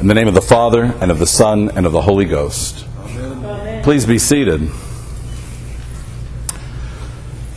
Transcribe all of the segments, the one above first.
In the name of the Father, and of the Son, and of the Holy Ghost. Please be seated.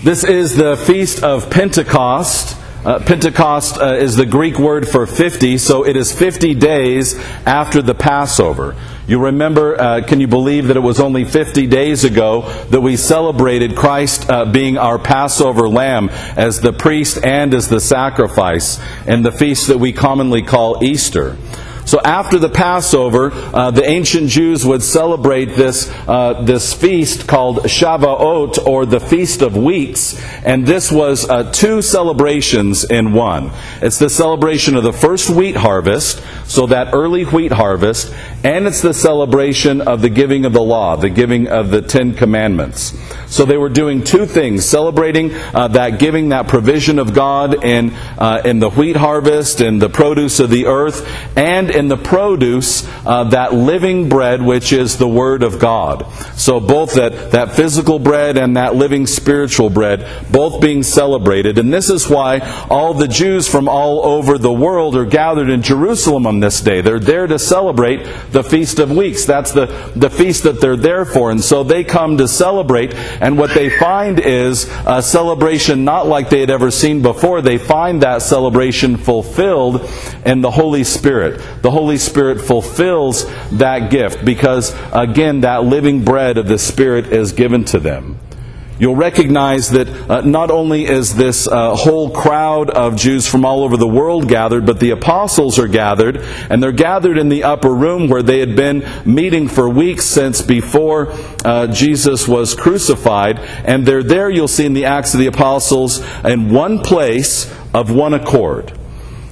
This is the Feast of Pentecost. Uh, Pentecost uh, is the Greek word for 50, so it is 50 days after the Passover. You remember, uh, can you believe that it was only 50 days ago that we celebrated Christ uh, being our Passover lamb as the priest and as the sacrifice in the feast that we commonly call Easter? So after the Passover, uh, the ancient Jews would celebrate this, uh, this feast called Shavuot, or the Feast of Weeks, and this was uh, two celebrations in one. It's the celebration of the first wheat harvest, so that early wheat harvest, and it's the celebration of the giving of the law, the giving of the Ten Commandments. So they were doing two things, celebrating uh, that giving, that provision of God in, uh, in the wheat harvest, in the produce of the earth, and in the produce, uh, that living bread, which is the Word of God. So both that, that physical bread and that living spiritual bread, both being celebrated. And this is why all the Jews from all over the world are gathered in Jerusalem on this day. They're there to celebrate the Feast of Weeks. That's the, the feast that they're there for. And so they come to celebrate, and what they find is a celebration not like they had ever seen before. They find that celebration fulfilled in the Holy Spirit the Holy Spirit fulfills that gift because, again, that living bread of the Spirit is given to them. You'll recognize that uh, not only is this uh, whole crowd of Jews from all over the world gathered, but the apostles are gathered, and they're gathered in the upper room where they had been meeting for weeks since before uh, Jesus was crucified. And they're there, you'll see in the Acts of the Apostles, in one place of one accord.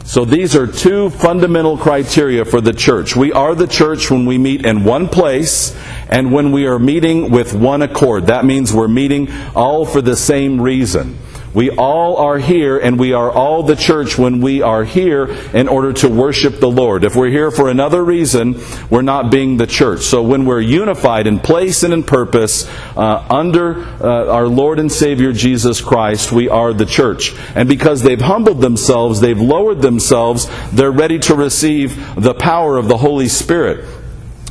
So these are two fundamental criteria for the church. We are the church when we meet in one place and when we are meeting with one accord. That means we're meeting all for the same reason. We all are here, and we are all the church when we are here in order to worship the Lord. If we're here for another reason, we're not being the church. So when we're unified in place and in purpose uh, under uh, our Lord and Savior Jesus Christ, we are the church. And because they've humbled themselves, they've lowered themselves, they're ready to receive the power of the Holy Spirit.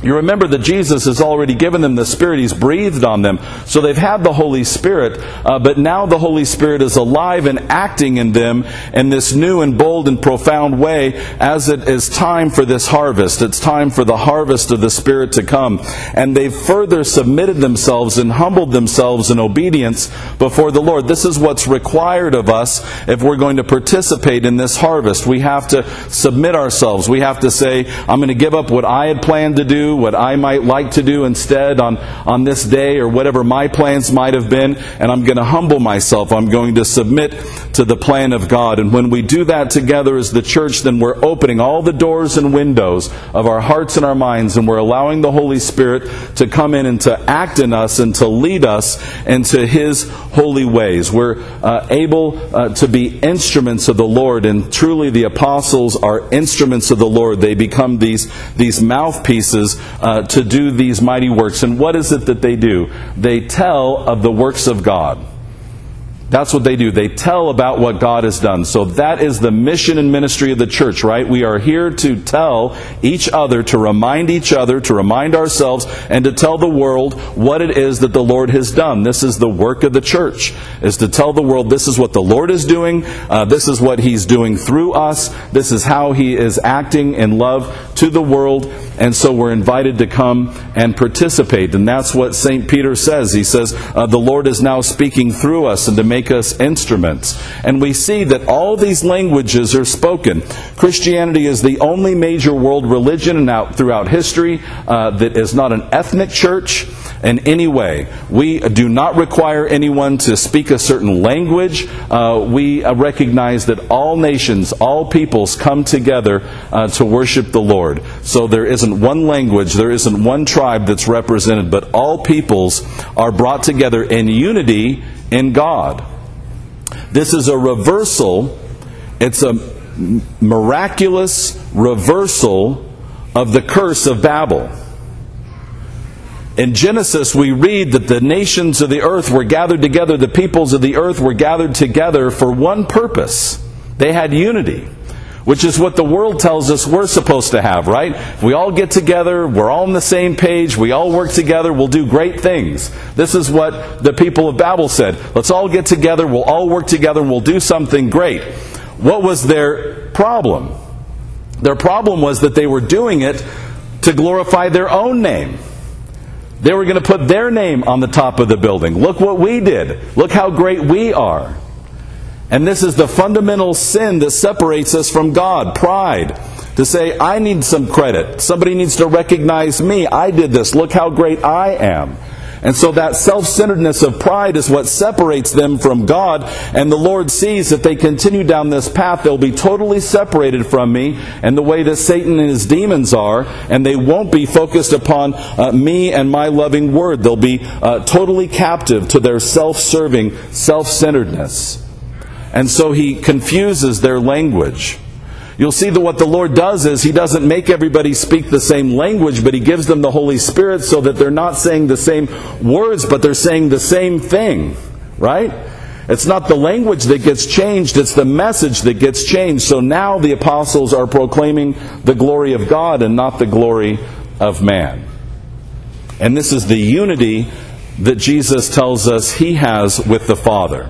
You remember that Jesus has already given them the Spirit. He's breathed on them. So they've had the Holy Spirit, uh, but now the Holy Spirit is alive and acting in them in this new and bold and profound way as it is time for this harvest. It's time for the harvest of the Spirit to come. And they've further submitted themselves and humbled themselves in obedience before the Lord. This is what's required of us if we're going to participate in this harvest. We have to submit ourselves. We have to say, I'm going to give up what I had planned to do what I might like to do instead on, on this day, or whatever my plans might have been, and I'm going to humble myself. I'm going to submit to the plan of God. And when we do that together as the church, then we're opening all the doors and windows of our hearts and our minds, and we're allowing the Holy Spirit to come in and to act in us and to lead us into His holy ways. We're uh, able uh, to be instruments of the Lord, and truly the apostles are instruments of the Lord. They become these, these mouthpieces uh, to do these mighty works. And what is it that they do? They tell of the works of God. That's what they do. They tell about what God has done. So that is the mission and ministry of the church, right? We are here to tell each other, to remind each other, to remind ourselves, and to tell the world what it is that the Lord has done. This is the work of the church, is to tell the world this is what the Lord is doing, uh, this is what He's doing through us, this is how He is acting in love to the world, and so we're invited to come and participate. And that's what St. Peter says. He says, uh, the Lord is now speaking through us and to make us instruments. And we see that all these languages are spoken. Christianity is the only major world religion out, throughout history uh, that is not an ethnic church in any way. We do not require anyone to speak a certain language. Uh, we uh, recognize that all nations, all peoples come together uh, to worship the Lord. So there isn't one language, there isn't one tribe that's represented, but all peoples are brought together in unity in God. This is a reversal, it's a miraculous reversal of the curse of Babel. In Genesis, we read that the nations of the earth were gathered together, the peoples of the earth were gathered together for one purpose. They had unity. Which is what the world tells us we're supposed to have, right? We all get together, we're all on the same page, we all work together, we'll do great things. This is what the people of Babel said. Let's all get together, we'll all work together, we'll do something great. What was their problem? Their problem was that they were doing it to glorify their own name. They were going to put their name on the top of the building. Look what we did. Look how great we are. And this is the fundamental sin that separates us from God pride. To say, I need some credit. Somebody needs to recognize me. I did this. Look how great I am. And so that self centeredness of pride is what separates them from God. And the Lord sees if they continue down this path, they'll be totally separated from me and the way that Satan and his demons are. And they won't be focused upon uh, me and my loving word. They'll be uh, totally captive to their self serving, self centeredness. And so he confuses their language. You'll see that what the Lord does is He doesn't make everybody speak the same language, but He gives them the Holy Spirit so that they're not saying the same words, but they're saying the same thing. Right? It's not the language that gets changed, it's the message that gets changed. So now the apostles are proclaiming the glory of God and not the glory of man. And this is the unity that Jesus tells us He has with the Father.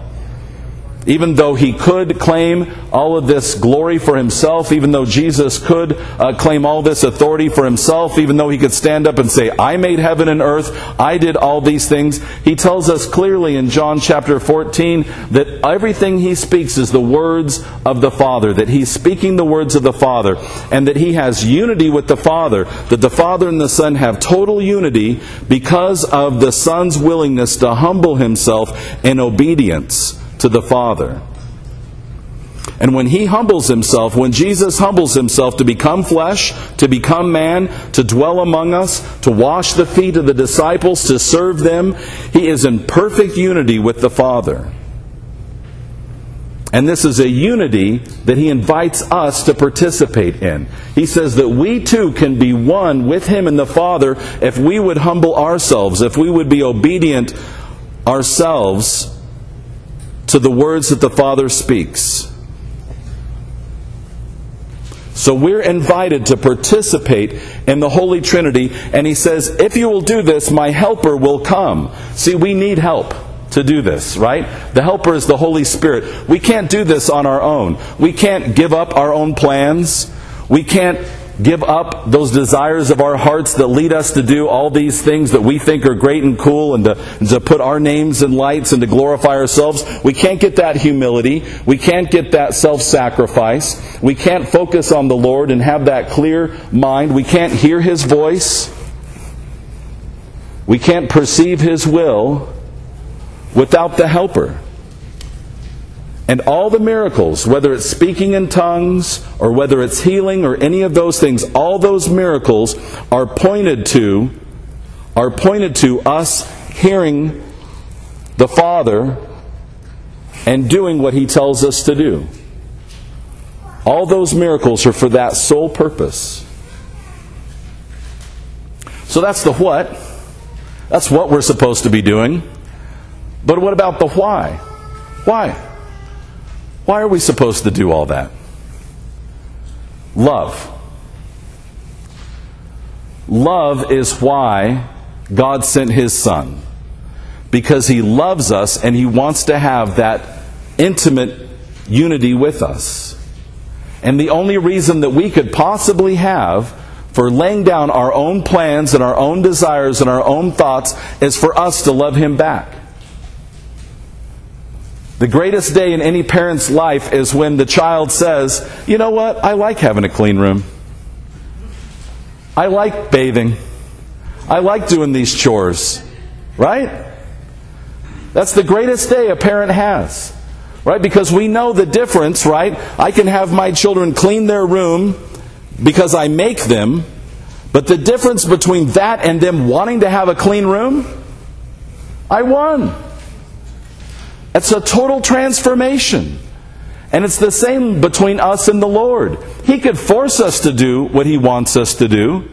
Even though he could claim all of this glory for himself, even though Jesus could uh, claim all this authority for himself, even though he could stand up and say, I made heaven and earth, I did all these things, he tells us clearly in John chapter 14 that everything he speaks is the words of the Father, that he's speaking the words of the Father, and that he has unity with the Father, that the Father and the Son have total unity because of the Son's willingness to humble himself in obedience to the Father. And when he humbles himself, when Jesus humbles himself to become flesh, to become man, to dwell among us, to wash the feet of the disciples, to serve them, he is in perfect unity with the Father. And this is a unity that he invites us to participate in. He says that we too can be one with him and the Father if we would humble ourselves, if we would be obedient ourselves to the words that the Father speaks. So we're invited to participate in the Holy Trinity, and he says, If you will do this, my helper will come. See, we need help to do this, right? The helper is the Holy Spirit. We can't do this on our own. We can't give up our own plans. We can't give up those desires of our hearts that lead us to do all these things that we think are great and cool and to, and to put our names in lights and to glorify ourselves. We can't get that humility. We can't get that self sacrifice. We can't focus on the Lord and have that clear mind. We can't hear His voice. We can't perceive His will without the Helper. And all the miracles, whether it's speaking in tongues or whether it's healing or any of those things, all those miracles are pointed to are pointed to us hearing the Father and doing what he tells us to do. All those miracles are for that sole purpose. So that's the what. That's what we're supposed to be doing. But what about the why? Why? Why are we supposed to do all that? Love. Love is why God sent His Son. Because He loves us and He wants to have that intimate unity with us. And the only reason that we could possibly have for laying down our own plans and our own desires and our own thoughts is for us to love Him back. The greatest day in any parent's life is when the child says, You know what? I like having a clean room. I like bathing. I like doing these chores. Right? That's the greatest day a parent has. Right? Because we know the difference, right? I can have my children clean their room because I make them, but the difference between that and them wanting to have a clean room, I won. It's a total transformation. And it's the same between us and the Lord. He could force us to do what He wants us to do,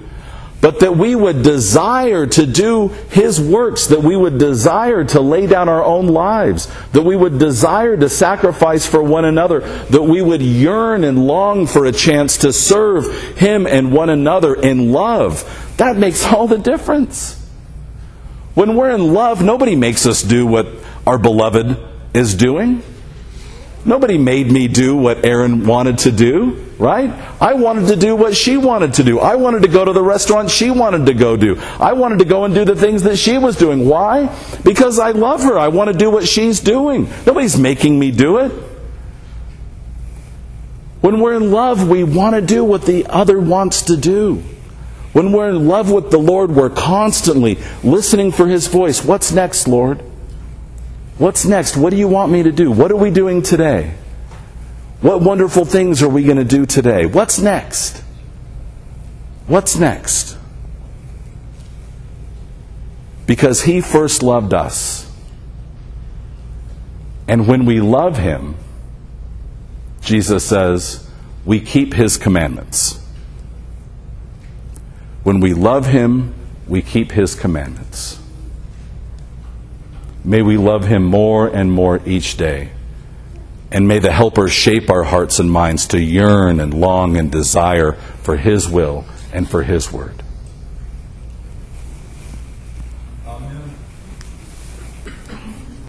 but that we would desire to do His works, that we would desire to lay down our own lives, that we would desire to sacrifice for one another, that we would yearn and long for a chance to serve Him and one another in love. That makes all the difference. When we're in love, nobody makes us do what our beloved is doing. Nobody made me do what Aaron wanted to do, right? I wanted to do what she wanted to do. I wanted to go to the restaurant she wanted to go do. I wanted to go and do the things that she was doing. Why? Because I love her. I want to do what she's doing. Nobody's making me do it. When we're in love, we want to do what the other wants to do. When we're in love with the Lord, we're constantly listening for His voice. What's next, Lord? What's next? What do you want me to do? What are we doing today? What wonderful things are we going to do today? What's next? What's next? Because He first loved us. And when we love Him, Jesus says, we keep His commandments. When we love Him, we keep His commandments. May we love him more and more each day. And may the Helper shape our hearts and minds to yearn and long and desire for his will and for his word.